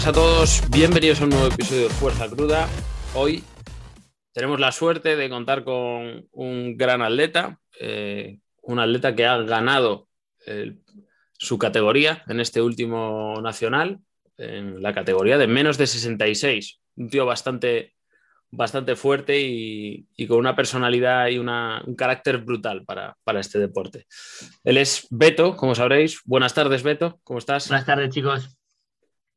Buenas a todos, bienvenidos a un nuevo episodio de Fuerza Cruda. Hoy tenemos la suerte de contar con un gran atleta, eh, un atleta que ha ganado su categoría en este último nacional, en la categoría de menos de 66. Un tío bastante, bastante fuerte y, con una personalidad y un carácter brutal para, para, este deporte. Él es Beto, como sabréis. Buenas tardes, Beto. ¿Cómo estás? Buenas tardes, chicos.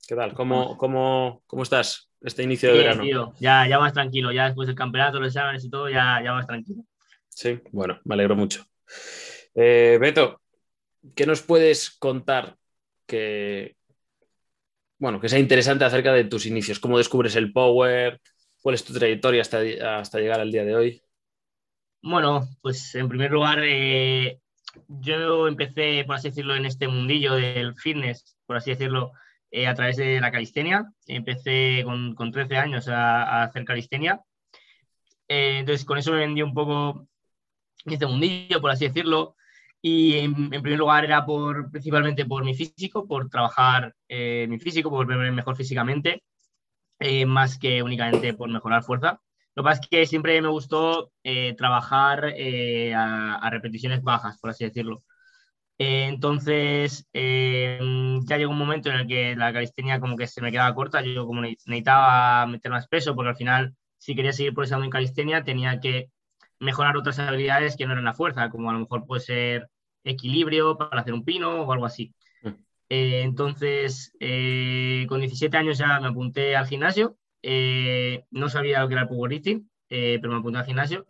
¿Qué tal? ¿Cómo, cómo, cómo estás este inicio de verano? ya, ya más tranquilo, ya después del campeonato, los exámenes y todo, ya, ya más tranquilo. Sí, bueno, me alegro mucho. Eh, Beto, ¿qué nos puedes contar que, bueno, que sea interesante acerca de tus inicios? ¿Cómo descubres el Power? ¿Cuál es tu trayectoria hasta, hasta llegar al día de hoy? Bueno, pues en primer lugar, eh, yo empecé, por así decirlo, en este mundillo del fitness, por así decirlo, eh, a través de la calistenia. Empecé con, con 13 años a, hacer calistenia. Eh, entonces, con eso me vendí un poco este mundillo, por así decirlo. Y en, primer lugar era por, principalmente por mi físico, por trabajar eh, mi físico, por verme mejor físicamente, más que únicamente por mejorar fuerza. Lo que pasa es que siempre me gustó trabajar a, repeticiones bajas, por así decirlo. Eh, entonces, eh, ya llegó un momento en el que la calistenia como que se me quedaba corta, yo como necesitaba meter más peso, porque al final, si quería seguir progresando en calistenia, tenía que mejorar otras habilidades que no eran la fuerza, como a lo mejor puede ser equilibrio para hacer un pino o algo así. Mm. Eh, entonces, con 17 años ya me apunté al gimnasio, no sabía lo que era el powerlifting, pero me apunté al gimnasio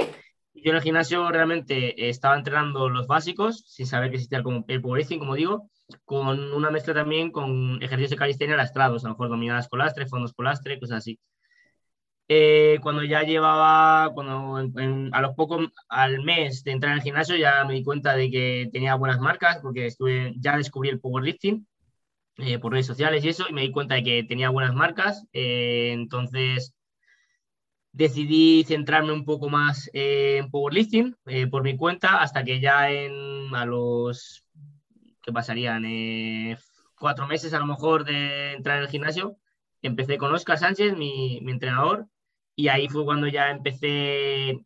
yo en el gimnasio realmente estaba entrenando los básicos, sin saber que existía el powerlifting, como digo, con una mezcla también con ejercicios de calistenia lastrados, a lo mejor dominadas con lastre, fondos con lastre, cosas así. Eh, cuando ya llevaba, cuando a los pocos, al mes de entrar en el gimnasio, ya me di cuenta de que tenía buenas marcas, porque estuve, ya descubrí el powerlifting eh, por redes sociales y eso, y me di cuenta de que tenía buenas marcas. Eh, entonces, decidí centrarme un poco más en powerlifting eh, por mi cuenta hasta que ya en a los que pasarían eh, cuatro meses a lo mejor de entrar en el gimnasio empecé con Oscar Sánchez mi, mi, entrenador y ahí fue cuando ya empecé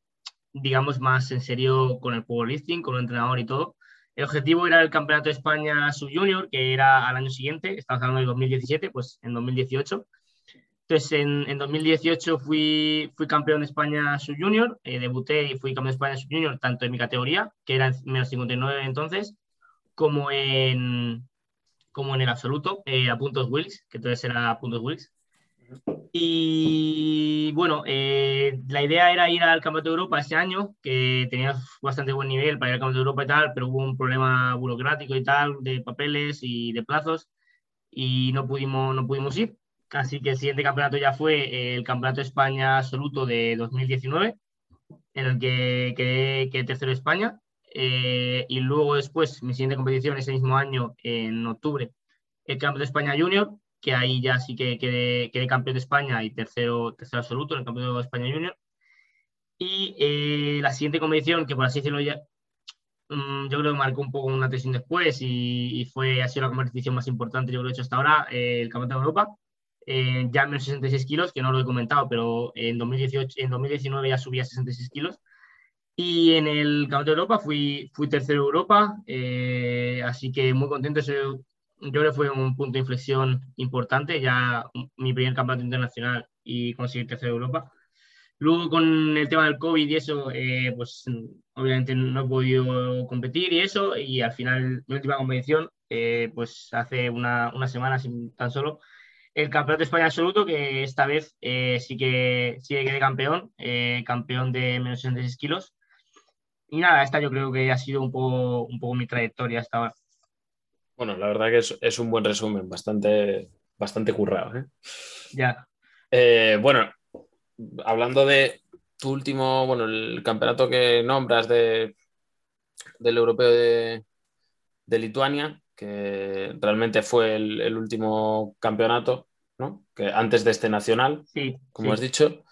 digamos más en serio con el powerlifting con el entrenador y todo. El objetivo era el campeonato de España sub junior que era al año siguiente estamos hablando de 2017 pues en 2018 entonces, en, 2018 fui, fui campeón de España sub-junior, eh, debuté y fui campeón de España sub-junior tanto en mi categoría, que era en menos 59 entonces, como en, como en el absoluto, eh, a puntos Wilks, que entonces era a puntos Wilks. Y bueno, eh, la idea era ir al Campeonato de Europa ese año, que tenía bastante buen nivel para ir al Campeonato de Europa y tal, pero hubo un problema burocrático y tal, de papeles y de plazos, y no pudimos, no pudimos ir. Así que el siguiente campeonato ya fue el Campeonato España Absoluto de 2019, en el que quedé, tercero de España. Eh, y luego después, mi siguiente competición ese mismo año, en octubre, el Campeonato de España Junior, que ahí ya sí que quedé, campeón de España y tercero, tercero absoluto en el Campeonato de España Junior. Y eh, la siguiente competición, que por así decirlo ya, mm, yo creo que marcó un poco una tensión después y, fue, ha sido la competición más importante yo creo hecho hasta ahora, eh, el Campeonato de Europa, eh, ya menos 66 kilos, que no lo he comentado, pero en, 2018, en 2019 ya subí a 66 kilos. Y en el Campeonato de Europa fui, fui tercero de Europa, eh, así que muy contento. yo creo que fue un punto de inflexión importante, ya mi primer campeonato internacional y conseguir tercero de Europa. Luego con el tema del COVID y eso, eh, pues obviamente no he podido competir y eso, y al final mi última competición, pues hace una, una semana tan solo, el campeón de España absoluto, que esta vez eh, sí que sí que quedé campeón, eh, campeón de menos de 66 kilos. Y nada, esta yo creo que ha sido un poco, un poco mi trayectoria hasta ahora. Bueno, la verdad que es, un buen resumen, bastante, bastante currado. ¿eh? Ya. bueno, hablando de tu último, bueno, el campeonato que nombras de, del europeo de, de Lituania, que realmente fue el, último campeonato, ¿no? Que antes de este nacional, como has dicho,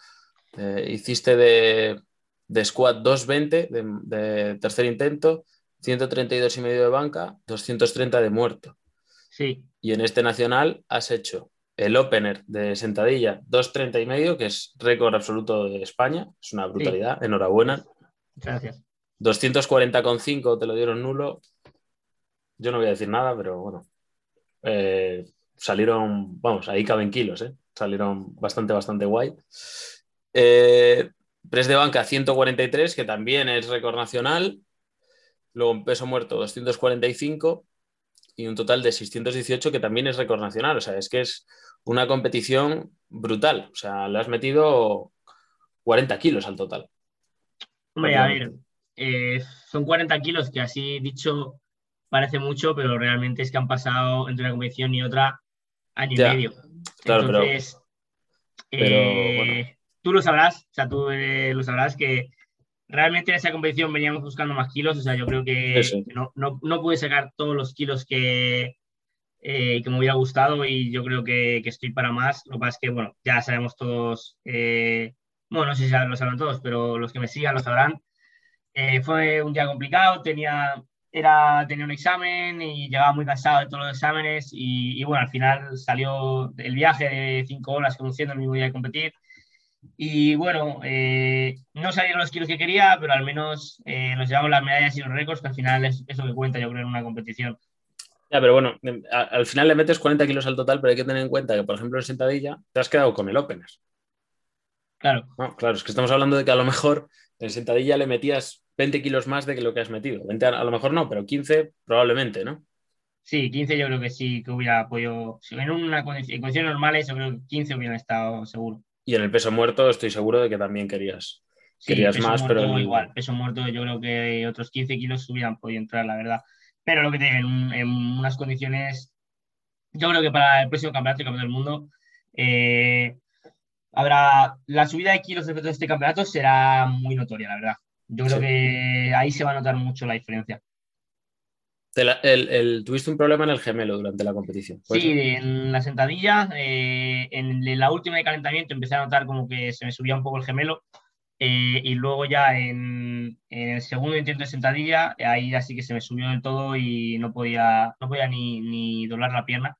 eh, hiciste de, de, squad 220 de, de, tercer intento, 132 y medio de banca, 230 de muerto. Sí. Y en este nacional has hecho el opener de sentadilla, 2.30 y medio, que es récord absoluto de España. Es una brutalidad. Enhorabuena. Gracias. 240,5 te lo dieron nulo. Yo no voy a decir nada, pero bueno. Eh, salieron, vamos, ahí caben kilos, ¿eh? Salieron bastante, bastante guay. Eh, press de banca 143, que también es récord nacional. Luego en peso muerto 245 y un total de 618 que también es récord nacional. O sea, es que es una competición brutal. O sea, le has metido 40 kilos al total. Hombre, a ver, eh, son 40 kilos que así dicho parece mucho, pero realmente es que han pasado entre una competición y otra año y medio. Claro, Entonces, eh, tú lo sabrás, o sea, tú eh, lo sabrás que realmente en esa competición veníamos buscando más kilos, o sea, yo creo que No, no, pude sacar todos los kilos que, eh, que me hubiera gustado y yo creo que, que, estoy para más. Lo que pasa es que, bueno, ya sabemos todos, eh, bueno, no sé si lo saben todos, pero los que me sigan lo sabrán. Eh, fue un día complicado, tenía, era, tenía un examen y llegaba muy cansado de todos los exámenes y, y bueno, al final salió el viaje de cinco horas conduciendo el mismo día de competir y bueno, eh, no salieron los kilos que quería, pero al menos eh, nos llevamos las medallas y los récords, que al final es eso que cuenta, yo creo, en una competición. Ya, pero bueno, al final le metes 40 kilos al total, pero hay que tener en cuenta que, por ejemplo, en sentadilla te has quedado con el opener. Claro. claro, es que estamos hablando de que a lo mejor en sentadilla le metías 20 kilos más de que lo que has metido. 20 a, lo mejor no, pero 15 probablemente, ¿no? Sí, 15 yo creo que sí, que hubiera apoyo. En una en condiciones normales, yo creo que 15 hubieran estado seguro. Y en el peso muerto estoy seguro de que también querías, querías más, pero... Igual, peso muerto yo creo que otros 15 kilos hubieran podido entrar, la verdad. Pero lo que tienen en, unas condiciones, yo creo que para el próximo campeonato, el campeonato del mundo, eh, habrá la subida de kilos respecto de este campeonato será muy notoria, la verdad. Yo creo que ahí se va a notar mucho la diferencia el, tuviste un problema en el gemelo durante la competición. Sí, en la sentadilla, eh, en la última de calentamiento empecé a notar como que se me subía un poco el gemelo eh, y luego ya en, el segundo intento de sentadilla, ahí ya sí que se me subió del todo y no podía, no podía ni, doblar la pierna.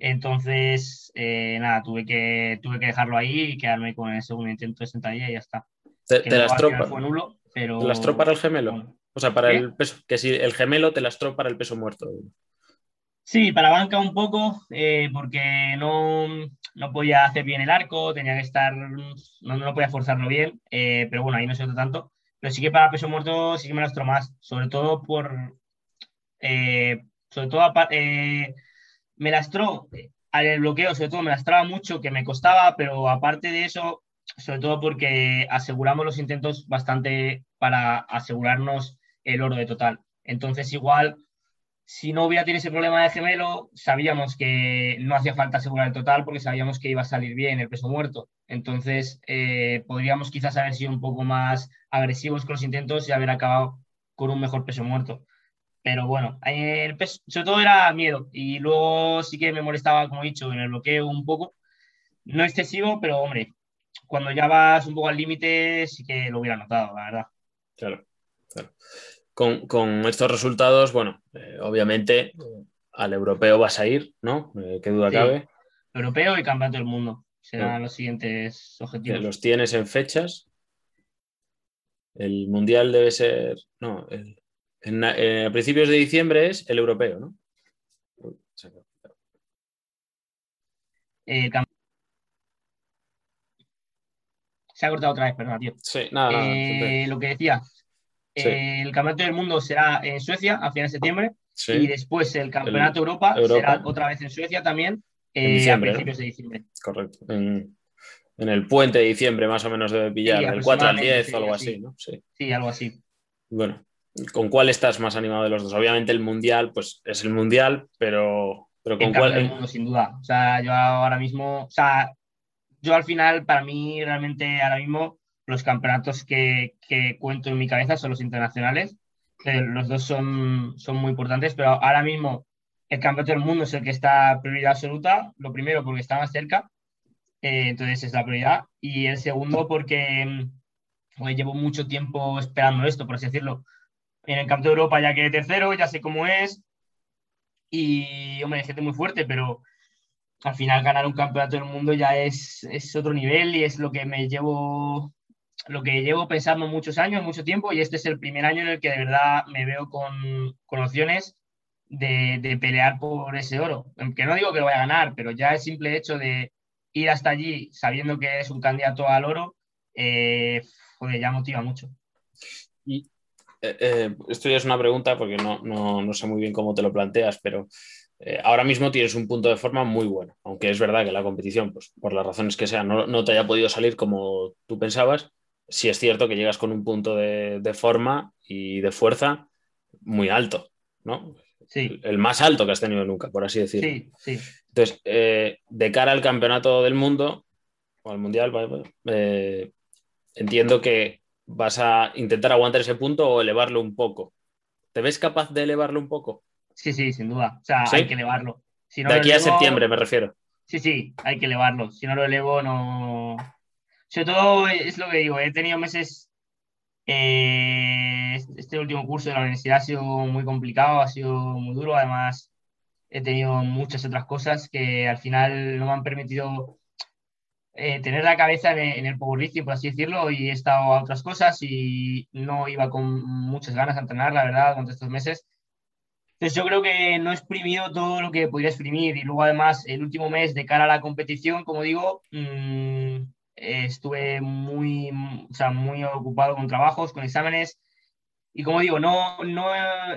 Entonces, eh, nada, tuve que, tuve que dejarlo ahí y quedarme con el segundo intento de sentadilla y ya está. ¿Te, las tropas? Pero... ¿Te las para el gemelo? O sea, para el peso, que si el gemelo te lastró para el peso muerto. Sí, para banca un poco, eh, porque no, no, podía hacer bien el arco, tenía que estar, no, no podía forzarlo bien, eh, pero bueno, ahí no se notó tanto. Pero sí que para peso muerto sí que me lastró más, sobre todo por, eh, sobre todo me lastró al bloqueo, sobre todo me lastraba mucho, que me costaba, pero aparte de eso, sobre todo porque aseguramos los intentos bastante para asegurarnos el oro de total. Entonces, igual, si no hubiera tenido ese problema de gemelo, sabíamos que no hacía falta asegurar el total porque sabíamos que iba a salir bien el peso muerto. Entonces, eh, podríamos quizás haber sido un poco más agresivos con los intentos y haber acabado con un mejor peso muerto. Pero bueno, el peso, sobre todo era miedo. Y luego sí que me molestaba, como he dicho, en el bloqueo un poco. No excesivo, pero hombre, cuando ya vas un poco al límite, sí que lo hubiera notado, la verdad. Claro, claro con, estos resultados, bueno, eh, obviamente al europeo vas a ir, ¿no? Eh, ¿Qué duda cabe? Europeo y campeonato del mundo serán los siguientes objetivos. ¿Los tienes en fechas? El mundial debe ser, no, eh, a principios de diciembre es el europeo, ¿no? se ha cortado otra vez, perdón, tío. Sí, nada, nada Lo que decía, el Campeonato del Mundo será en Suecia a finales de septiembre y después el Campeonato de Europa, será otra vez en Suecia también eh, a principios de diciembre. Correcto. En, el puente de diciembre más o menos debe pillar, el 4 al 10 o algo así, ¿no? Sí. algo así. Bueno, ¿con cuál estás más animado de los dos? Obviamente el Mundial, pues es el Mundial, pero, pero ¿con cuál? El mundo, sin duda. O sea, yo ahora mismo, o sea, yo al final, para mí realmente ahora mismo los campeonatos que, cuento en mi cabeza son los internacionales. los dos son, son muy importantes, pero ahora mismo el campeonato del mundo es el que está prioridad absoluta. Lo primero porque está más cerca, eh, entonces es la prioridad. Y el segundo porque mm, llevo mucho tiempo esperando esto, por así decirlo. En el campeonato de Europa ya quedé tercero, ya sé cómo es. Y, hombre, hay gente muy fuerte, pero al final ganar un campeonato del mundo ya es, es otro nivel y es lo que me llevo lo que llevo pensando muchos años, mucho tiempo, y este es el primer año en el que de verdad me veo con, con opciones de, de, pelear por ese oro. Que no digo que lo vaya a ganar, pero ya el simple hecho de ir hasta allí sabiendo que es un candidato al oro, eh, joder, ya motiva mucho. Y eh, eh, esto ya es una pregunta porque no, no, no, sé muy bien cómo te lo planteas, pero eh, ahora mismo tienes un punto de forma muy bueno, aunque es verdad que la competición, pues por las razones que sean, no, no te haya podido salir como tú pensabas, sí es cierto que llegas con un punto de, de forma y de fuerza muy alto, ¿no? Sí. El más alto que has tenido nunca, por así decirlo. Sí, sí. Entonces, eh, de cara al campeonato del mundo o al mundial, eh, entiendo que vas a intentar aguantar ese punto o elevarlo un poco. ¿Te ves capaz de elevarlo un poco? Sí, sí, sin duda. O sea, ¿Sí? hay que elevarlo. Si no de aquí a elevo- septiembre, me refiero. Sí, sí, hay que elevarlo. Si no lo elevo, no. Sobre todo es lo que digo, he tenido meses. eh, este último curso de la universidad ha sido muy complicado, ha sido muy duro. Además, he tenido muchas otras cosas que al final no me han permitido eh, tener la cabeza en el, en el powerlifting, por así decirlo, y he estado a otras cosas y no iba con muchas ganas a entrenar, la verdad, durante estos meses. Entonces yo creo que no he exprimido todo lo que podría exprimir. Y luego además el último mes de cara a la competición, como digo, mmm, estuve muy, o sea, muy ocupado con trabajos, con exámenes. Y como digo, no, no,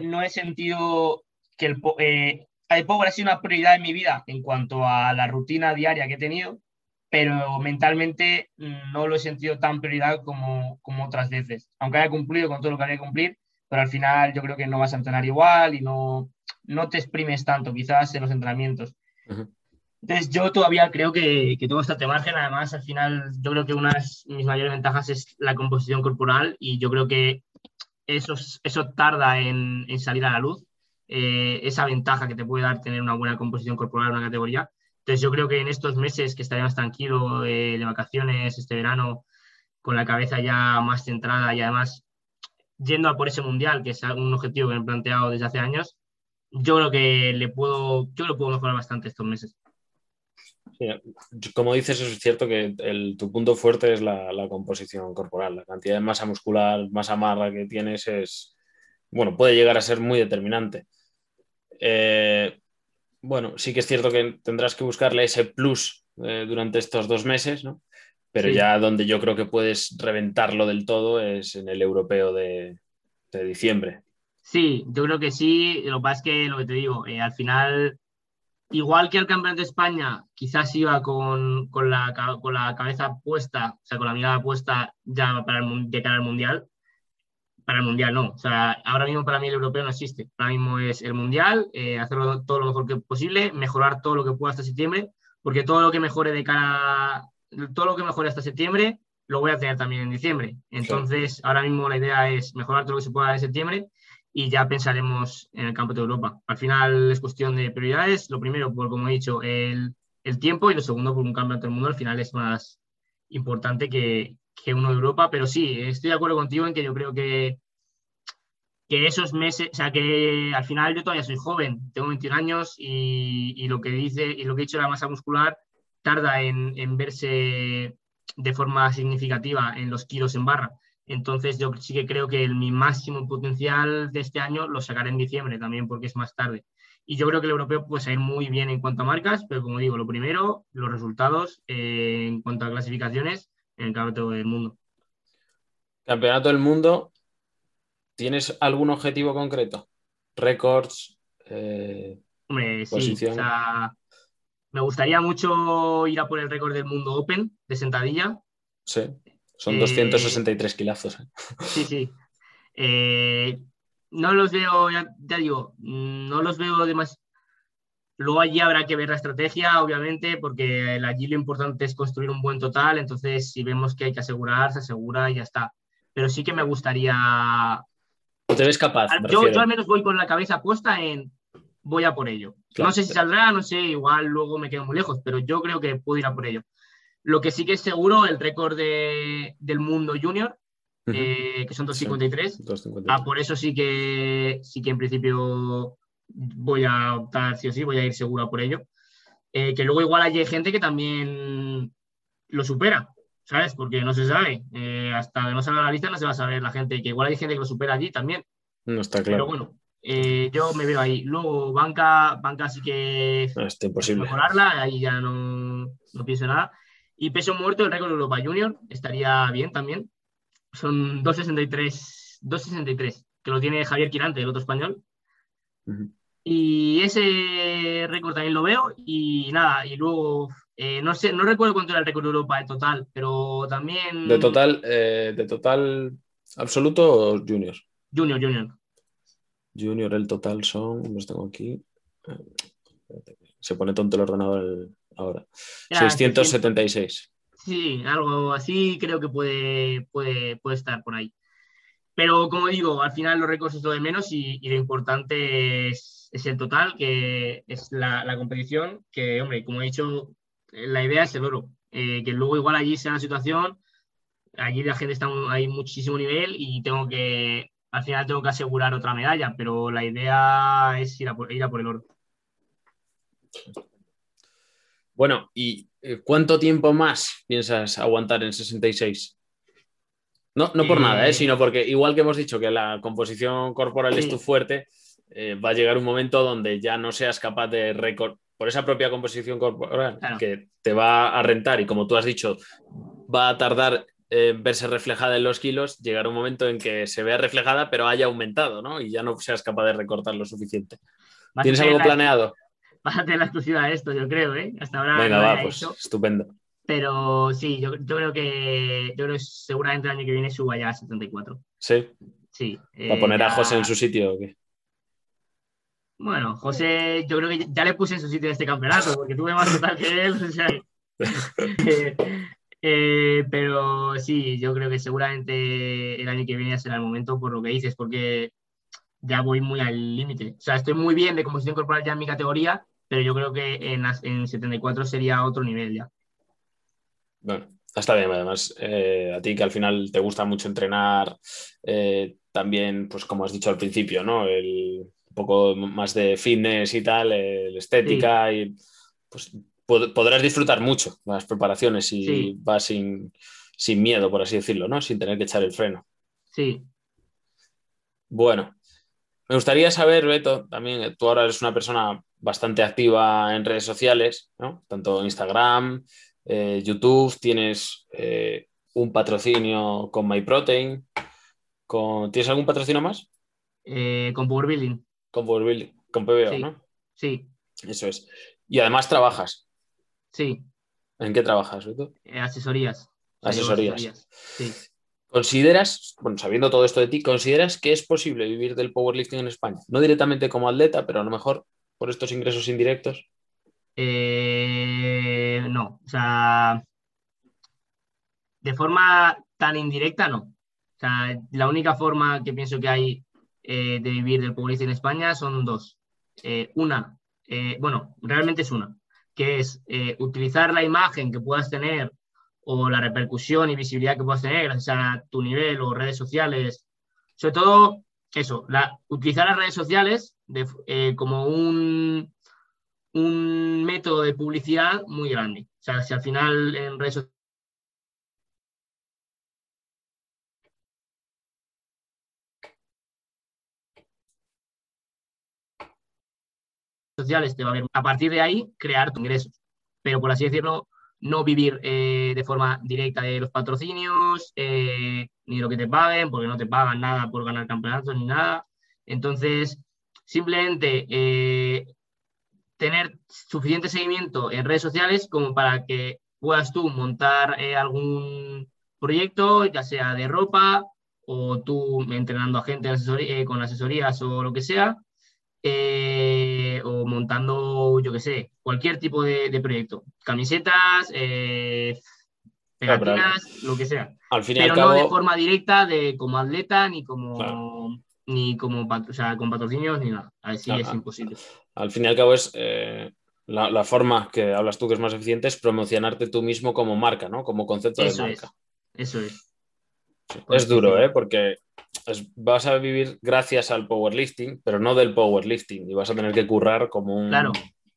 no he sentido que el, eh, el power ha sido una prioridad en mi vida en cuanto a la rutina diaria que he tenido, pero mentalmente no lo he sentido tan prioridad como, como otras veces, aunque haya cumplido con todo lo que había que cumplir pero al final yo creo que no vas a entrenar igual y no, no te exprimes tanto quizás en los entrenamientos. Uh -huh. Entonces yo todavía creo que, que está de margen, además al final yo creo que una de mis mayores ventajas es la composición corporal y yo creo que eso, eso tarda en, en salir a la luz, eh, esa ventaja que te puede dar tener una buena composición corporal en una categoría. Entonces yo creo que en estos meses que estaré más tranquilo eh, de vacaciones, este verano, con la cabeza ya más centrada y además yendo a por ese mundial, que es un objetivo que me he planteado desde hace años, yo creo que le puedo, yo lo puedo mejorar bastante estos meses. Como dices, es cierto que el, tu punto fuerte es la, la, composición corporal. La cantidad de masa muscular, masa marra que tienes es, bueno, puede llegar a ser muy determinante. Eh, bueno, sí que es cierto que tendrás que buscarle ese plus eh, durante estos dos meses, ¿no? Pero sí. ya donde yo creo que puedes reventarlo del todo es en el europeo de, de, diciembre. Sí, yo creo que sí. Lo que pasa es que lo que te digo, eh, al final, igual que el campeonato de España, quizás iba con, con, la, con la cabeza puesta, o sea, con la mirada puesta ya para el, de cara al mundial. Para el mundial no. O sea, ahora mismo para mí el europeo no existe. Ahora mismo es el mundial, eh, hacerlo todo lo mejor que posible, mejorar todo lo que pueda hasta septiembre, porque todo lo que mejore de cara todo lo que mejore hasta septiembre lo voy a tener también en diciembre. Entonces, sí. ahora mismo la idea es mejorar todo lo que se pueda en septiembre y ya pensaremos en el campo de Europa. Al final es cuestión de prioridades. Lo primero, por como he dicho, el, el tiempo y lo segundo, por un campeonato del mundo, al final es más importante que, que, uno de Europa. Pero sí, estoy de acuerdo contigo en que yo creo que, que esos meses, o sea, que al final yo todavía soy joven, tengo 21 años y, y lo que dice y lo que he dicho de la masa muscular tarda en, en, verse de forma significativa en los kilos en barra. Entonces yo sí que creo que el, mi máximo potencial de este año lo sacaré en diciembre también porque es más tarde. Y yo creo que el europeo puede salir muy bien en cuanto a marcas, pero como digo, lo primero, los resultados eh, en cuanto a clasificaciones en el campeonato del mundo. Campeonato del mundo, ¿tienes algún objetivo concreto? ¿Récords? Eh, Hombre, posición? sí. O sea, me gustaría mucho ir a por el récord del mundo Open de sentadilla. Sí, son eh, 263 kilazos. ¿eh? Sí, sí. Eh, no los veo, ya, ya, digo, no los veo demasiado. Luego allí habrá que ver la estrategia, obviamente, porque allí lo importante es construir un buen total. Entonces, si vemos que hay que asegurar, se asegura y ya está. Pero sí que me gustaría. ¿Te ves capaz? Yo, yo al menos voy con la cabeza puesta en voy a por ello. Claro. No sé si saldrá, no sé, igual luego me quedo muy lejos, pero yo creo que puedo ir a por ello. Lo que sí que es seguro, el récord de, del mundo junior, uh -huh. eh, que son 253. Sí, 253. Ah, por eso sí que, sí que en principio voy a optar, sí o sí, voy a ir seguro a por ello. eh, que luego igual hay gente que también lo supera, ¿sabes? Porque no se sabe. Eh, hasta que no salga la lista no se va a saber la gente, que igual hay gente que lo supera allí también. No está claro. Pero bueno, eh, yo me veo ahí. Luego, banca, banca sí que No, imposible. mejorarla, ahí ya no, no pienso nada. Y peso muerto, el récord de Europa Junior, estaría bien también. Son 2.63, 2.63, que lo tiene Javier Quirante, el otro español. Y ese récord también lo veo. Y nada, y luego, eh, no sé, no recuerdo cuánto era el récord de Europa en total, pero también. De total, eh, de total absoluto o junior. Junior, Junior. Junior, el total son, los tengo aquí. Se pone tonto el ordenador ahora. Era 676. Sí, algo así creo que puede, puede, puede estar por ahí. Pero como digo, al final los récords es lo de menos y, y lo importante es, es el total, que es la, la competición, que, hombre, como he dicho, la idea es el oro. Eh, que luego igual allí sea la situación, allí la gente está, hay muchísimo nivel y tengo que, al final tengo que asegurar otra medalla, pero la idea es ir a por, ir a por el oro. Bueno, ¿y eh, cuánto tiempo más piensas aguantar en 66? No, no por Eh, nada, ¿eh? sino porque igual que hemos dicho que la composición corporal es tu fuerte, eh, va a llegar un momento donde ya no seas capaz de recor- por esa propia composición corporal Claro. que te va a rentar y como tú has dicho, va a tardar en verse reflejada en los kilos, llegará un momento en que se vea reflejada pero haya aumentado, ¿no? Y ya no seas capaz de recortar lo suficiente. Vas ¿Tienes algo la- planeado? Tener la exclusiva de esto, yo creo, ¿eh? Hasta ahora Venga, no va, pues hecho. estupendo. Pero sí, yo, yo creo que yo creo que seguramente el año que viene suba ya a 74. Sí, Sí. para eh, poner a José en su sitio. ¿o qué? Bueno, José, yo creo que ya le puse en su sitio este campeonato, porque tuve más total que él. o sea, eh, eh, pero sí, yo creo que seguramente el año que viene será el momento por lo que dices, porque ya voy muy al límite. O sea, estoy muy bien de composición corporal ya en mi categoría, pero yo creo que en, en 74 sería otro nivel ya. Bueno, está bien, además, eh, a ti que al final te gusta mucho entrenar, eh, también, pues como has dicho al principio, ¿no? El, un poco más de fitness y tal, la estética, y pues pod- podrás disfrutar mucho las preparaciones y Sí. vas sin, sin miedo, por así decirlo, ¿no? Sin tener que echar el freno. Sí, Bueno, me gustaría saber, Beto, también tú ahora eres una persona bastante activa en redes sociales, ¿no? Tanto Instagram, eh, YouTube, tienes eh, un patrocinio con MyProtein. Con... ¿Tienes algún patrocinio más? eh, con Power Building. Con, Powerbuild- con PBO, Sí. ¿no? Sí, Eso es. Y además trabajas. Sí. ¿En qué trabajas, Beto? Eh, asesorías. Asesorías. Sí. ¿Consideras, bueno, sabiendo todo esto de ti, ¿consideras que es posible vivir del powerlifting en España? No directamente como atleta, pero a lo mejor por estos ingresos indirectos. Eh, no, o sea, de forma tan indirecta, no. O sea, la única forma que pienso que hay eh, de vivir del powerlifting en España son dos. Eh, una, bueno, realmente es una, que es eh, utilizar la imagen que puedas tener o la repercusión y visibilidad que puedas tener gracias a tu nivel o redes sociales. Sobre todo, eso, la, utilizar las redes sociales eh, como un, un método de publicidad muy grande. O sea, si al final en redes sociales te va a ver. A partir de ahí, crear tus ingresos. Pero por así decirlo, no vivir eh, de forma directa de los patrocinios, eh, ni lo que te paguen, porque no te pagan nada por ganar campeonatos ni nada. Entonces, simplemente eh, tener suficiente seguimiento en redes sociales como para que puedas tú montar algún proyecto, ya sea de ropa o tú entrenando a gente con asesorías o lo que sea, o montando, yo qué sé, cualquier tipo de, de proyecto. Camisetas, eh, Claro, pero- pegatinas, lo que sea. Al fin y Pero al no de forma directa de como atleta, ni como, Claro. ni como o sea, con patrocinios, ni nada. Así es imposible. al fin y al cabo es eh, la, la forma que hablas tú que es más eficiente es promocionarte tú mismo como marca, ¿no? Como concepto Eso de es. marca. Eso es. Sí. Es duro. ¿eh? Porque es- vas a vivir gracias al powerlifting, pero no del powerlifting y vas a tener que currar como un, Claro.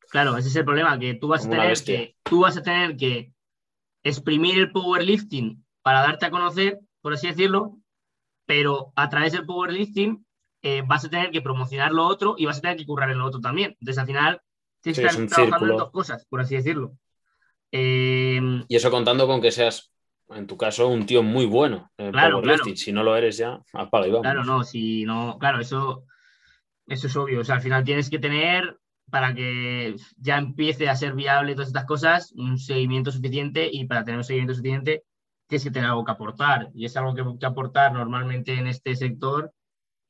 Claro, ese es el problema, que tú vas, a tener que tú vas a tener que exprimir el powerlifting para darte a conocer, por así decirlo, pero a través del powerlifting eh, vas a tener que promocionar lo otro y vas a tener que currar en lo otro también. Entonces, al final, tienes que estar trabajando en dos cosas, por así decirlo. Em, y eso contando con que seas, en tu caso, un tío muy bueno en claro, Si no lo eres ya, apaga y vamos. Claro, no, si no, claro, eso, eso es obvio. O sea, al final tienes que tener para que ya empiece a ser viable todas estas cosas, un seguimiento suficiente y para tener un seguimiento suficiente tienes que tener algo que aportar y es algo que, que aportar normalmente en este sector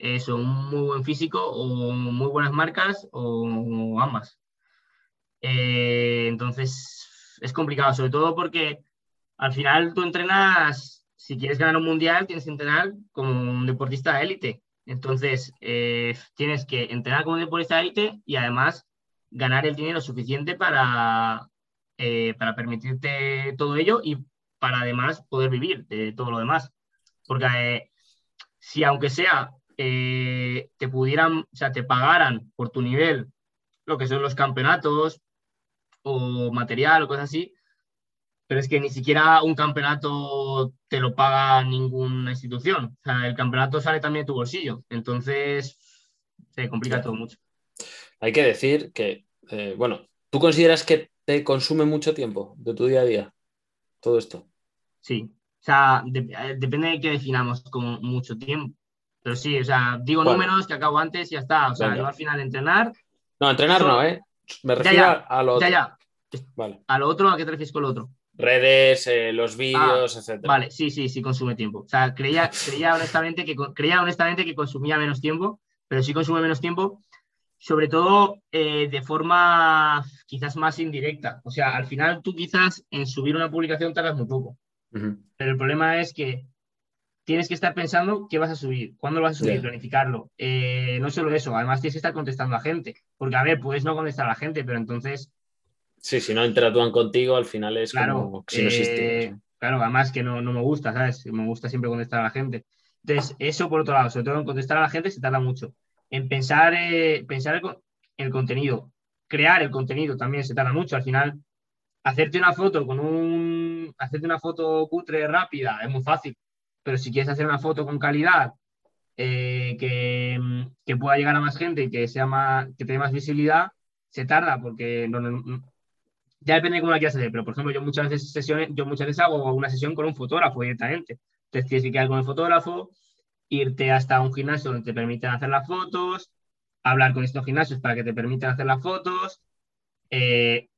es un muy buen físico o muy buenas marcas o, ambas. Eh, entonces es complicado, sobre todo porque al final tú entrenas, si quieres ganar un mundial, tienes que entrenar como un deportista de élite. Entonces, eh, tienes que entrenar como un deportista de élite y además ganar el dinero suficiente para, eh, para permitirte todo ello y para además poder vivir de todo lo demás. Porque eh, si aunque sea te pudieran, o sea, te pagaran por tu nivel lo que son los campeonatos o material o cosas así, pero es que ni siquiera un campeonato te lo paga ninguna institución. O sea, el campeonato sale también de tu bolsillo. Entonces, se complica todo mucho. Hay que decir que, eh, bueno, ¿tú consideras que te consume mucho tiempo de tu día a día todo esto? Sí, o sea, eh, depende de qué definamos como mucho tiempo. Pero sí, o sea, digo números que acabo antes y ya está. O sea, yo al final entrenar. No, entrenar no, ¿eh? Me refiero a lo otro. Ya, ya. Vale. A lo otro, ¿a qué te refieres con lo otro? Redes, eh, los vídeos, ah, etc. Vale, sí, sí, sí consume tiempo. O sea, creía, creía, honestamente que, creía honestamente que consumía menos tiempo, pero sí consume menos tiempo sobre todo eh, de forma quizás más indirecta. O sea, al final tú quizás en subir una publicación tardas muy poco. Pero el problema es que tienes que estar pensando qué vas a subir, cuándo lo vas a subir, planificarlo. Eh, no solo eso, además tienes que estar contestando a gente. Porque, a ver, puedes no contestar a la gente, pero entonces. Sí, si no interactúan contigo, al final es como si no existe. Eh, claro, además que no, no me gusta, ¿sabes? Me gusta siempre contestar a la gente. Entonces, eso por otro lado, sobre todo en contestar a la gente se tarda mucho en pensar, eh, pensar el, el, contenido, crear el contenido también se tarda mucho. Al final, hacerte una foto con un, hacerte una foto cutre rápida es muy fácil, pero si quieres hacer una foto con calidad eh, que, que, pueda llegar a más gente y que sea más, que tenga más visibilidad, se tarda porque ya depende de cómo la quieras hacer. Pero por ejemplo, yo muchas veces sesiones, yo muchas veces hago una sesión con un fotógrafo directamente. Entonces tienes que quedar con el fotógrafo, irte hasta un gimnasio donde te permiten hacer las fotos, hablar con estos gimnasios para que te permitan hacer las fotos, eh,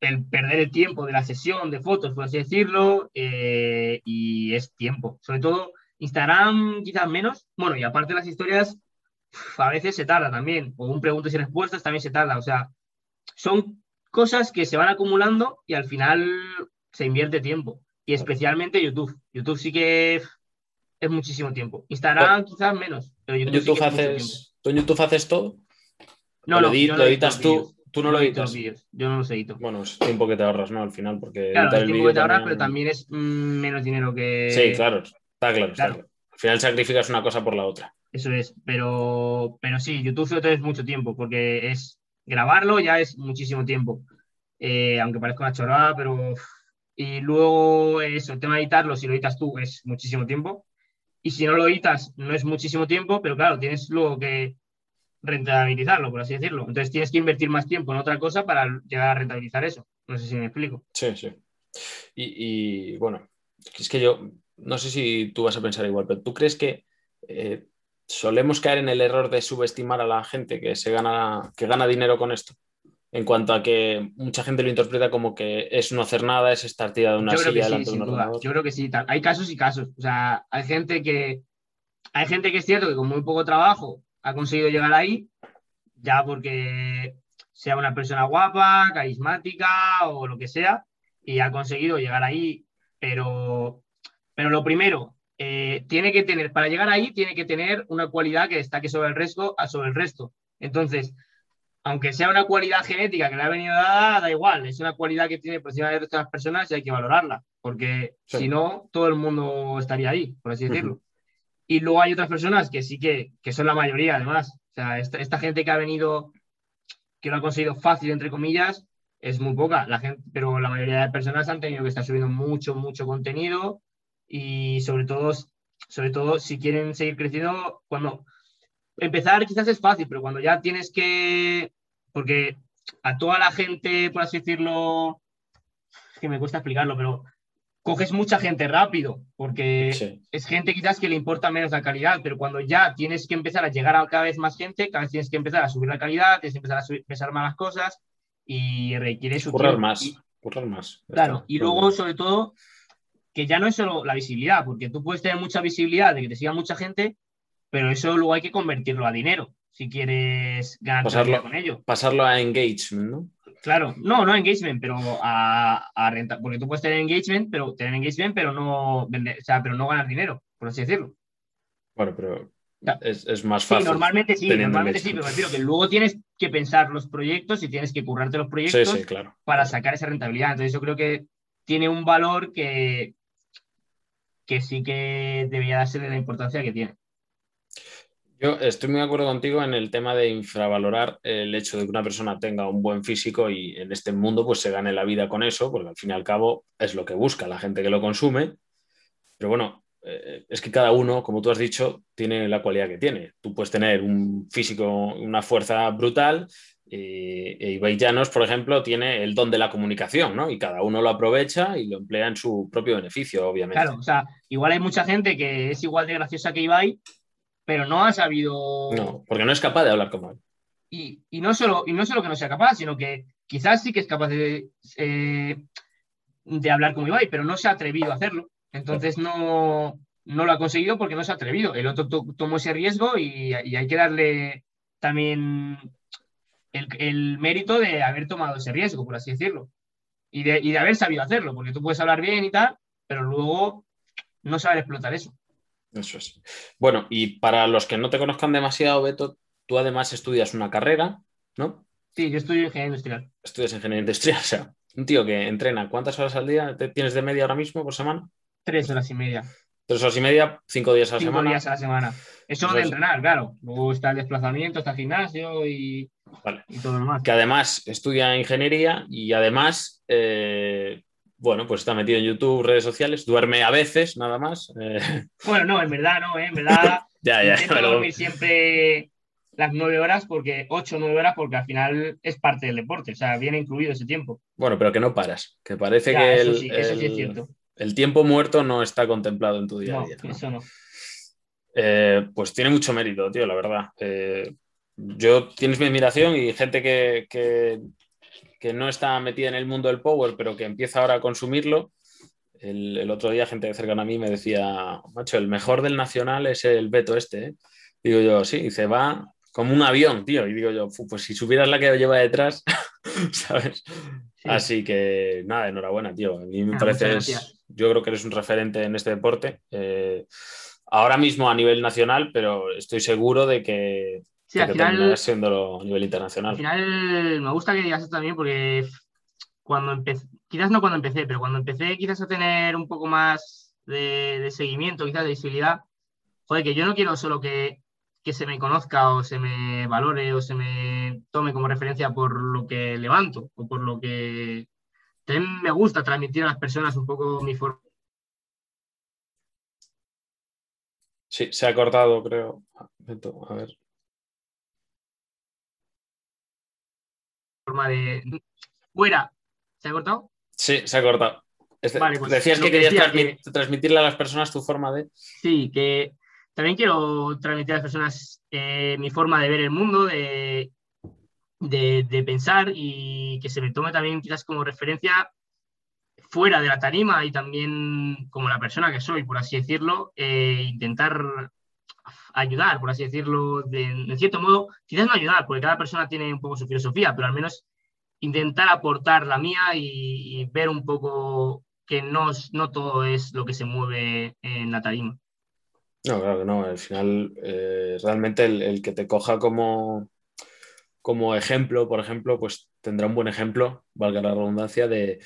el perder el tiempo de la sesión de fotos, por así decirlo, eh, y es tiempo. Sobre todo Instagram quizás menos, bueno, y aparte las historias a veces se tarda también, o un preguntas y respuestas también se tarda, o sea, son cosas que se van acumulando y al final se invierte tiempo, y especialmente YouTube. YouTube sí que es muchísimo tiempo. Instagram quizás menos, pero YouTube, haces, ¿Tú en YouTube haces todo? No, lo, editas tú. Tú no lo editas. Yo no los edito. Bueno, es tiempo que te ahorras, ¿no? Al final, porque. Claro, es tiempo que te ahorras, pero también es menos dinero que. Sí, claro, está claro, claro. Al final sacrificas una cosa por la otra. Eso es, pero, pero sí, YouTube solo es mucho tiempo, porque es grabarlo ya es muchísimo tiempo. Eh, aunque parezca una chorrada, pero. Y luego eso, el tema de editarlo, si lo editas tú, es muchísimo tiempo. Y si no lo editas, no es muchísimo tiempo, pero claro, tienes luego que rentabilizarlo, por así decirlo. Entonces tienes que invertir más tiempo en otra cosa para llegar a rentabilizar eso. No sé si me explico. Sí, sí. Y, bueno, es que yo no sé si tú vas a pensar igual, pero ¿tú crees que eh, solemos caer en el error de subestimar a la gente que se gana, que gana dinero con esto? en cuanto a que mucha gente lo interpreta como que es no hacer nada, es estar tirado de una silla delante de un ordenador. Yo creo que sí, hay casos y casos. O sea, hay gente que hay gente que es cierto que con muy poco trabajo ha conseguido llegar ahí, ya porque sea una persona guapa, carismática o lo que sea, y ha conseguido llegar ahí, pero, pero lo primero, eh, tiene que tener, para llegar ahí, tiene que tener una cualidad que destaque sobre el resto, sobre el resto. Entonces, aunque sea una cualidad genética que le ha venido dada, da igual, es una cualidad que tiene por encima de otras personas y hay que valorarla, porque si no, todo el mundo estaría ahí, por así decirlo. Y luego hay otras personas que sí que, que son la mayoría, además. O sea, esta, gente que ha venido que lo ha conseguido fácil, entre comillas, es muy poca. La gente, pero la mayoría de personas han tenido que estar subiendo mucho, mucho contenido y sobre todo, sobre todo si quieren seguir creciendo, cuando empezar quizás es fácil, pero cuando ya tienes que, porque a toda la gente, por así decirlo, es que me cuesta explicarlo, pero coges mucha gente rápido, porque es gente quizás que le importa menos la calidad, pero cuando ya tienes que empezar a llegar a cada vez más gente, cada vez tienes que empezar a subir la calidad, tienes que empezar a subir, pesar más las cosas y requiere su currar más, currar más. Claro, y luego sobre todo que ya no es solo la visibilidad, porque tú puedes tener mucha visibilidad de que te siga mucha gente, pero eso luego hay que convertirlo a dinero si quieres ganar pasarlo, con ello. Pasarlo a engagement, ¿no? Claro, no, no a engagement, pero a, a renta, porque tú puedes tener engagement, pero tener engagement, pero no vender, o sea, pero no ganar dinero, por así decirlo. Bueno, pero es, es, más fácil. Sí, normalmente sí, normalmente sí, pero me refiero que luego tienes que pensar los proyectos y tienes que currarte los proyectos sí, sí, claro. para sacar esa rentabilidad. Entonces yo creo que tiene un valor que, que sí que debería darse de la importancia que tiene. Yo estoy muy de acuerdo contigo en el tema de infravalorar el hecho de que una persona tenga un buen físico y en este mundo pues se gane la vida con eso, porque al fin y al cabo es lo que busca la gente que lo consume. Pero bueno, eh, es que cada uno, como tú has dicho, tiene la cualidad que tiene. Tú puedes tener un físico, una fuerza brutal y, Ibai Llanos, por ejemplo, tiene el don de la comunicación, ¿no? Y cada uno lo aprovecha y lo emplea en su propio beneficio, obviamente. Claro, o sea, igual hay mucha gente que es igual de graciosa que Ibai, pero no ha sabido. No, porque no es capaz de hablar como él. Y, y, no solo, y no solo que no sea capaz, sino que quizás sí que es capaz de, eh, de hablar como Ibai, pero no se ha atrevido a hacerlo. Entonces no, no lo ha conseguido porque no se ha atrevido. El otro tomó ese riesgo y, y, hay que darle también el, el, mérito de haber tomado ese riesgo, por así decirlo. Y de, y de haber sabido hacerlo, porque tú puedes hablar bien y tal, pero luego no saber explotar eso. Eso es. Bueno, y para los que no te conozcan demasiado, Beto, tú además estudias una carrera, ¿no? Sí, yo estudio ingeniería industrial. Estudias ingeniería industrial, o sea, un tío que entrena, ¿cuántas horas al día tienes de media ahora mismo por semana? Tres horas y media. Tres horas y media, cinco días a la semana. Cinco días a la semana. Eso de entrenar, claro. Luego está el desplazamiento, está el gimnasio y, vale. y todo lo demás. Que además estudia ingeniería y además eh, bueno, pues está metido en YouTube, redes sociales, duerme a veces, nada más. Eh... Bueno, no, en verdad no, ¿eh? en verdad. ya, ya, pero... dormir siempre las nueve horas, porque ocho o nueve horas, porque al final es parte del deporte, o sea, viene incluido ese tiempo. Bueno, pero que no paras, que parece ya, que, eso el, sí, eso el, sí es cierto. el tiempo muerto no está contemplado en tu día No, a día. ¿no? eso no. Eh, pues tiene mucho mérito, tío, la verdad. Eh, yo tienes mi admiración y gente que, que, que, no está metida en el mundo del power, pero que empieza ahora a consumirlo. El, el, otro día, gente cercana a mí me decía, macho, el mejor del nacional es el Beto este. ¿eh? Digo yo, sí, dice, va como un avión, tío. Y digo yo, pues si supieras la que lleva detrás, ¿sabes? Sí. Así que nada, enhorabuena, tío. A mí me Ah, parece, yo creo que eres un referente en este deporte. Eh, ahora mismo a nivel nacional, pero estoy seguro de que, Sí, al que final, siéndolo a nivel internacional. al final me gusta que digas esto también porque cuando empecé, quizás no cuando empecé, pero cuando empecé quizás a tener un poco más de, de seguimiento, quizás de visibilidad, joder, que yo no quiero solo que, que se me conozca o se me valore o se me tome como referencia por lo que levanto o por lo que también me gusta transmitir a las personas un poco mi forma Sí, se ha cortado, creo. A ver. De fuera. ¿Se ha cortado? Sí, se ha cortado. Este- Vale, pues Decías que que querías decía transmitirle a las personas tu forma de. Sí, que también quiero transmitir a las personas eh, mi forma de ver el mundo, de, de, de pensar y que se me tome también quizás como referencia fuera de la tarima y también como la persona que soy, por así decirlo, eh, intentar ayudar, por así decirlo, de, cierto modo, quizás no ayudar, porque cada persona tiene un poco su filosofía, pero al menos intentar aportar la mía y, ver un poco que no, no todo es lo que se mueve en la tarima. No, claro que no. Al final, eh, realmente el, que te coja como, como ejemplo, por ejemplo, pues tendrá un buen ejemplo, valga la redundancia, de,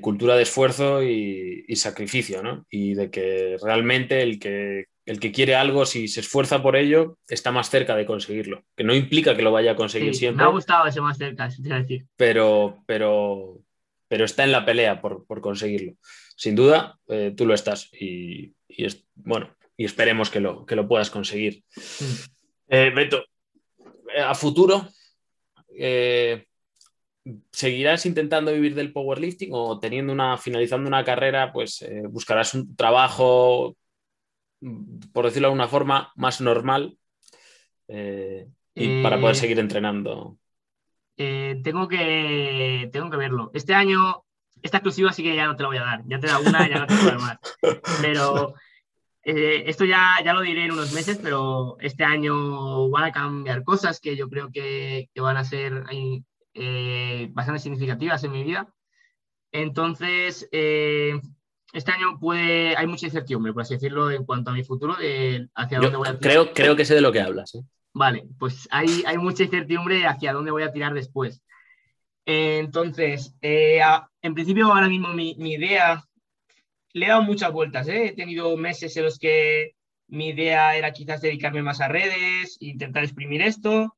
cultura de esfuerzo y sacrificio, ¿no? Y de que realmente el que el que quiere algo, si se esfuerza por ello, está más cerca de conseguirlo. Que no implica que lo vaya a conseguir siempre. Me ha gustado ese más cerca, te decir. Pero, pero, pero está en la pelea por, conseguirlo. Sin duda, eh, tú lo estás. Y, es, bueno, y esperemos que lo, que lo puedas conseguir. Mm. Eh, Beto, eh, a futuro, ¿seguirás intentando vivir del powerlifting o teniendo una, finalizando una carrera, pues buscarás un trabajo por decirlo de alguna forma, más normal eh, y para poder eh, seguir entrenando? Eh, tengo, que, tengo que verlo. Este año, esta exclusiva sí que ya no te la voy a dar. Ya te da una, ya no te voy a dar más. Pero esto ya, ya lo diré en unos meses, pero este año van a cambiar cosas que yo creo que, que van a ser bastante significativas en mi vida. Entonces, este año puede, hay mucha incertidumbre, por así decirlo, en cuanto a mi futuro, de hacia dónde voy a tirar. Creo, creo que sé de lo que hablas. ¿eh? Vale, pues hay, hay mucha incertidumbre hacia dónde voy a tirar después. entonces, eh, en principio ahora mismo mi, mi, idea, le he dado muchas vueltas, ¿eh? he tenido meses en los que mi idea era quizás dedicarme más a redes, intentar exprimir esto,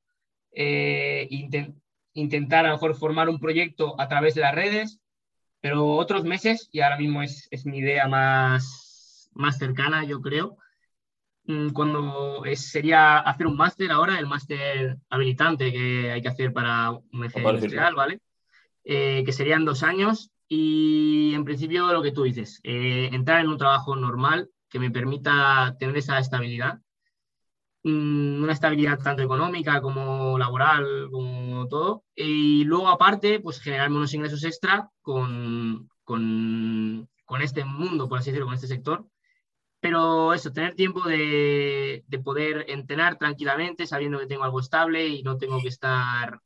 intentar a lo mejor formar un proyecto a través de las redes, pero otros meses, y ahora mismo es, es mi idea más, más cercana, yo creo, mm, cuando sería hacer un máster ahora, el máster habilitante que hay que hacer para un ingeniero industrial, ¿vale? Eh, que serían dos años y en principio lo que tú dices, eh, entrar en un trabajo normal que me permita tener esa estabilidad Mm, una estabilidad tanto económica como laboral, como todo. Y luego, aparte, pues generar unos ingresos extra con, con, con, este mundo, por así decirlo, con este sector. Pero eso, tener tiempo de, de, poder entrenar tranquilamente, sabiendo que tengo algo estable y no tengo que estar.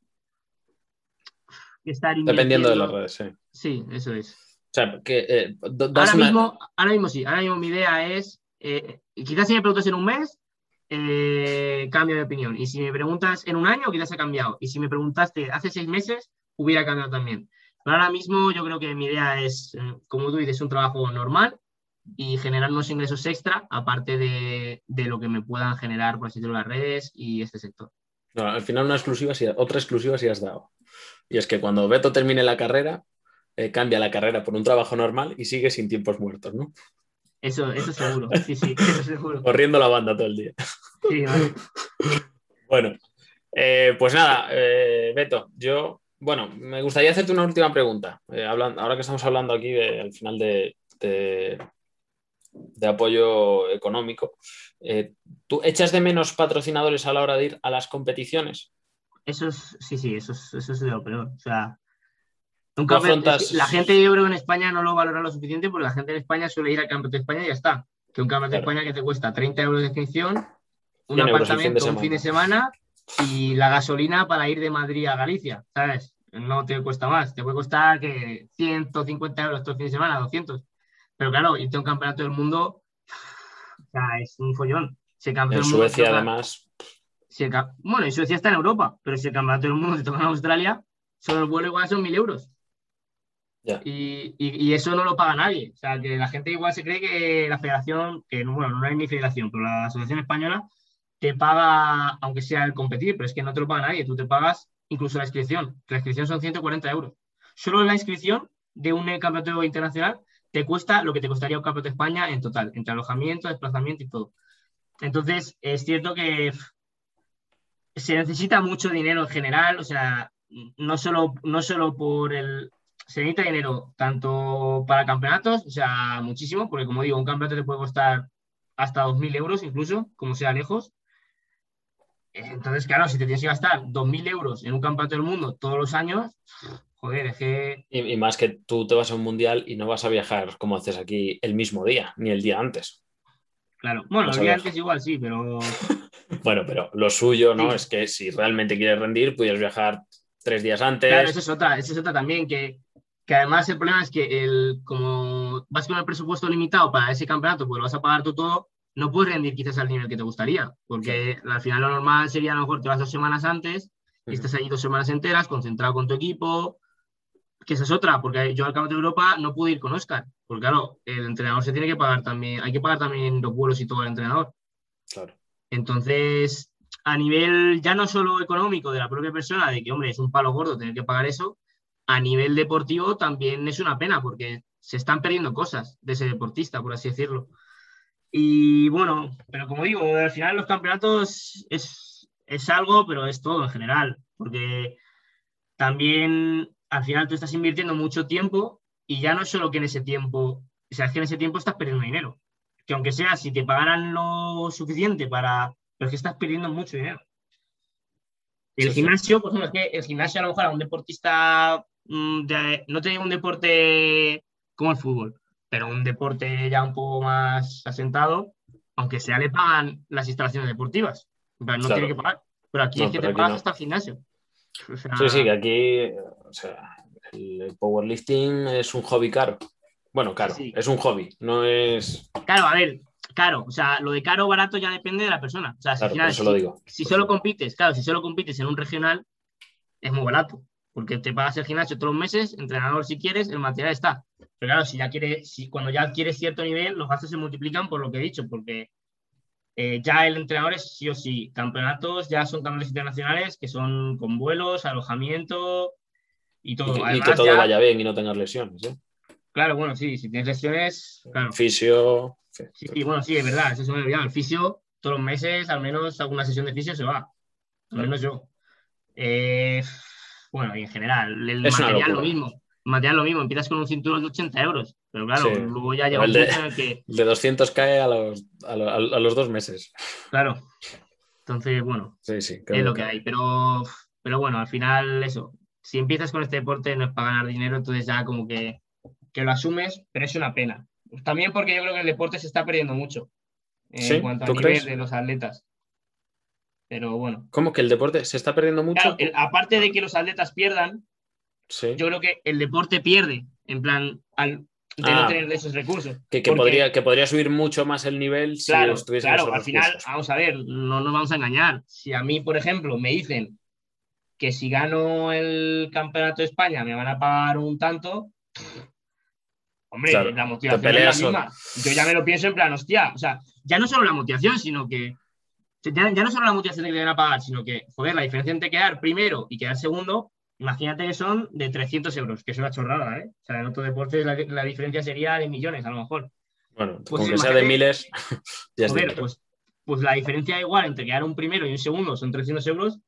estar Dependiendo de las redes, sí. Sí, eso es. O sea, que. Eh, ahora, mismo, ahora mismo sí, ahora mismo mi idea es. Eh, quizás si me preguntas en un mes, eh, cambio de opinión. Y si me preguntas en un año, quizás ha cambiado. Y si me preguntaste hace seis meses, hubiera cambiado también. Pero ahora mismo yo creo que mi idea es, eh, como tú dices, un trabajo normal y generar unos ingresos extra, aparte de, lo que me puedan generar, por decirlo, las redes y este sector. al final una exclusiva, otra exclusiva sí has dado. Y es que cuando Beto termine la carrera, eh, cambia la carrera por un trabajo normal y sigue sin tiempos muertos, ¿no? Eso, eso seguro, sí, sí, eso seguro. Corriendo la banda todo el día. Sí, vale. Bueno, eh, pues nada, eh, Beto, yo, bueno, me gustaría hacerte una última pregunta. Eh, ahora que estamos hablando aquí de, al final de, de, apoyo económico, ¿tú echas de menos patrocinadores a la hora de ir a las competiciones? Eso es, sí, sí, eso es, eso es lo peor. O sea, Nunca La gente, yo creo, en España no lo valora lo suficiente porque la gente en España suele ir al Campeonato de España y ya está. Que un Campeonato de España que te cuesta 30 euros de inscripción, un apartamento un fin de semana y la gasolina para ir de Madrid a Galicia, ¿sabes? No te cuesta más, te puede costar que 150 euros todo el fin de semana, 200. Pero claro, irte a un campeonato del mundo, o sea, es un follón. en Suecia, además. bueno, en Suecia está en Europa, pero si el campeonato del mundo te toca en Australia, solo el vuelo igual son mil euros. Y, eso no lo paga nadie. O sea, que la gente igual se cree que la federación, que bueno, no hay ni federación, pero la Asociación Española te paga, aunque sea el competir, pero es que no te lo paga nadie. Tú te pagas incluso la inscripción. La inscripción son 140 euros. Solo la inscripción de un campeonato internacional te cuesta lo que te costaría un campeonato de España en total, entre alojamiento, desplazamiento y todo. Entonces, es cierto que se necesita mucho dinero en general, o sea, no solo, no solo por el, se necesita dinero tanto para campeonatos, o sea, muchísimo, porque como digo, un campeonato te puede costar hasta 2.000 euros incluso, como sea lejos. Entonces, claro, si te tienes que gastar 2.000 euros en un campeonato del mundo todos los años, joder, es que... Y, más que tú te vas a un mundial y no vas a viajar como haces aquí el mismo día, ni el día antes. Claro, bueno, el día antes igual sí, pero... bueno, pero lo suyo, ¿no? Es que si realmente quieres rendir, pudieras viajar tres días antes. Claro, eso es otra, eso es otra también, que que además el problema es que el, como vas con el presupuesto limitado para ese campeonato, pues lo vas a pagar tú todo, no puedes rendir quizás al nivel que te gustaría, porque al final lo normal sería a lo mejor te vas dos semanas antes y estás allí dos semanas enteras concentrado con tu equipo que esa es otra, porque yo al Campeonato de Europa no pude ir con Oscar, porque claro, el entrenador se tiene que pagar también, hay que pagar también los vuelos y todo el entrenador. Claro. Entonces, a nivel ya no solo económico de la propia persona, de que, hombre, es un palo gordo tener que pagar eso, a nivel deportivo también es una pena, porque se están perdiendo cosas de ese deportista, por así decirlo. Y bueno, pero como digo, al final los campeonatos es, es algo, pero es todo en general, porque también al final tú estás invirtiendo mucho tiempo y ya no es solo que en ese tiempo, o sea, es que en ese tiempo estás perdiendo dinero. Que aunque sea, si te pagaran lo suficiente para, pero es que estás perdiendo mucho dinero. El gimnasio, por ejemplo, es que el gimnasio a lo mejor a un deportista, mm, no te digo un deporte como el fútbol, pero un deporte ya un poco más asentado, aunque sea le pagan las instalaciones deportivas. no tiene que pagar. Pero aquí es que te pagas hasta el gimnasio. Sí, sí, que aquí o sea, el powerlifting es un hobby caro. Bueno, caro, es un hobby, no es. Claro, a ver, caro. O sea, lo de caro o barato ya depende de la persona. O sea, si, lo digo. si solo compites, claro, si solo compites en un regional, es muy barato. Porque te pagas el gimnasio todos los meses, entrenador si quieres, el material está. Pero claro, si ya quieres, si cuando ya adquieres cierto nivel, los gastos se multiplican por lo que he dicho, porque eh, ya el entrenador es sí o sí. Campeonatos ya son campeonatos internacionales que son con vuelos, alojamiento y todo. Y, que todo vaya bien y no tengas lesiones. ¿eh? Claro, bueno, sí, si tienes lesiones, claro. Fisio. Sí, bueno, sí, es verdad, eso se me olvidado. El fisio, todos los meses, al menos alguna sesión de fisio se va. Al menos yo. Eh, bueno, y en general, el material lo mismo material lo mismo, empiezas con un cinturón de 80 euros, pero claro, luego ya llega un punto en el que... De 200 cae a los, a, los dos meses. Claro. Entonces, bueno, sí, sí, es lo que hay, pero, pero bueno, al final eso, si empiezas con este deporte no es para ganar dinero, entonces ya como que, que lo asumes, pero es una pena. También porque yo creo que el deporte se está perdiendo mucho en cuanto a nivel de los atletas. Pero bueno. ¿Cómo que el deporte se está perdiendo mucho? aparte de que los atletas pierdan, yo creo que el deporte pierde, en plan, al de no ah. tener esos recursos. Que, podría, que podría subir mucho más el nivel si claro, Claro, al final, vamos a ver, no nos vamos a engañar. Si a mí, por ejemplo, me dicen que si gano el campeonato de España me van a pagar un tanto, hombre, la motivación es la misma. Yo ya me lo pienso en plan, hostia, o sea, ya no solo la motivación, sino que ya, ya no solo la motivación de que te van a pagar, sino que, joder, la diferencia entre quedar primero y quedar segundo Imagínate que son de 300 euros, que es una chorrada, ¿eh? O sea, en otro deporte la, diferencia sería de millones, a lo mejor. Bueno, pues sea de miles, ya joder, pues, pues la diferencia igual entre quedar un primero y un segundo son 300 euros.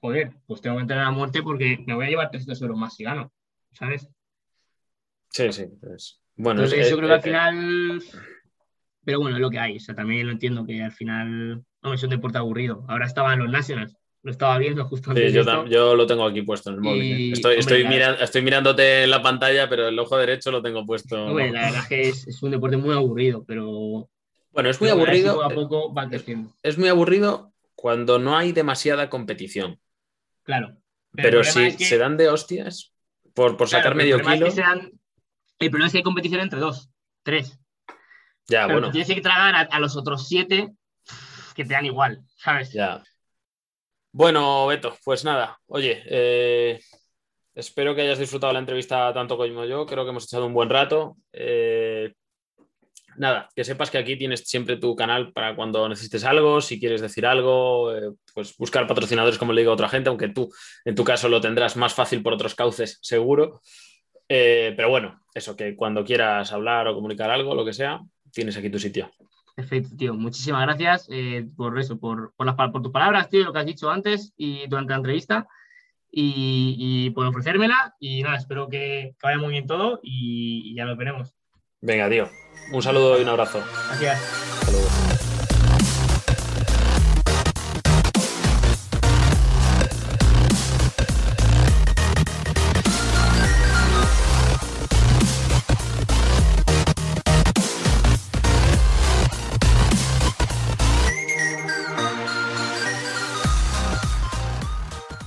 Joder, pues tengo que entrenar a muerte porque me voy a llevar 300 euros más si gano, ¿sabes? Sí, sí. Pues, bueno, Entonces, yo creo que al final. Pero bueno, es lo que hay. O sea, también lo entiendo que al final no es un deporte aburrido. Ahora estaban los Nationals lo estaba viendo justo antes. Sí, yo, yo, lo tengo aquí puesto en el móvil. ¿eh? Estoy, estoy, estoy, mirándote en la pantalla, pero el ojo derecho lo tengo puesto. la verdad es que es, un deporte muy aburrido, pero. Bueno, es muy aburrido. a poco va es muy aburrido cuando no hay demasiada competición. Claro. Pero, si se dan de hostias por, por sacar medio kilo. el problema es que hay competición entre dos, tres. Ya, bueno. Tienes que tragar a, a los otros siete que te dan igual, ¿sabes? Ya. Bueno, Beto, pues nada, oye, eh, espero que hayas disfrutado la entrevista tanto como yo, creo que hemos echado un buen rato. Eh, nada, que sepas que aquí tienes siempre tu canal para cuando necesites algo, si quieres decir algo, eh, pues buscar patrocinadores como le digo a otra gente, aunque tú en tu caso lo tendrás más fácil por otros cauces, seguro. pero bueno, eso, que cuando quieras hablar o comunicar algo, lo que sea, tienes aquí tu sitio. Perfecto, tío. Muchísimas gracias eh, por eso, por, por, las, por tus palabras, tío, lo que has dicho antes y durante la entrevista y, por ofrecérmela. Y nada, espero que, vaya muy bien todo y, y ya nos veremos. Venga, tío. Un saludo y un abrazo. Gracias.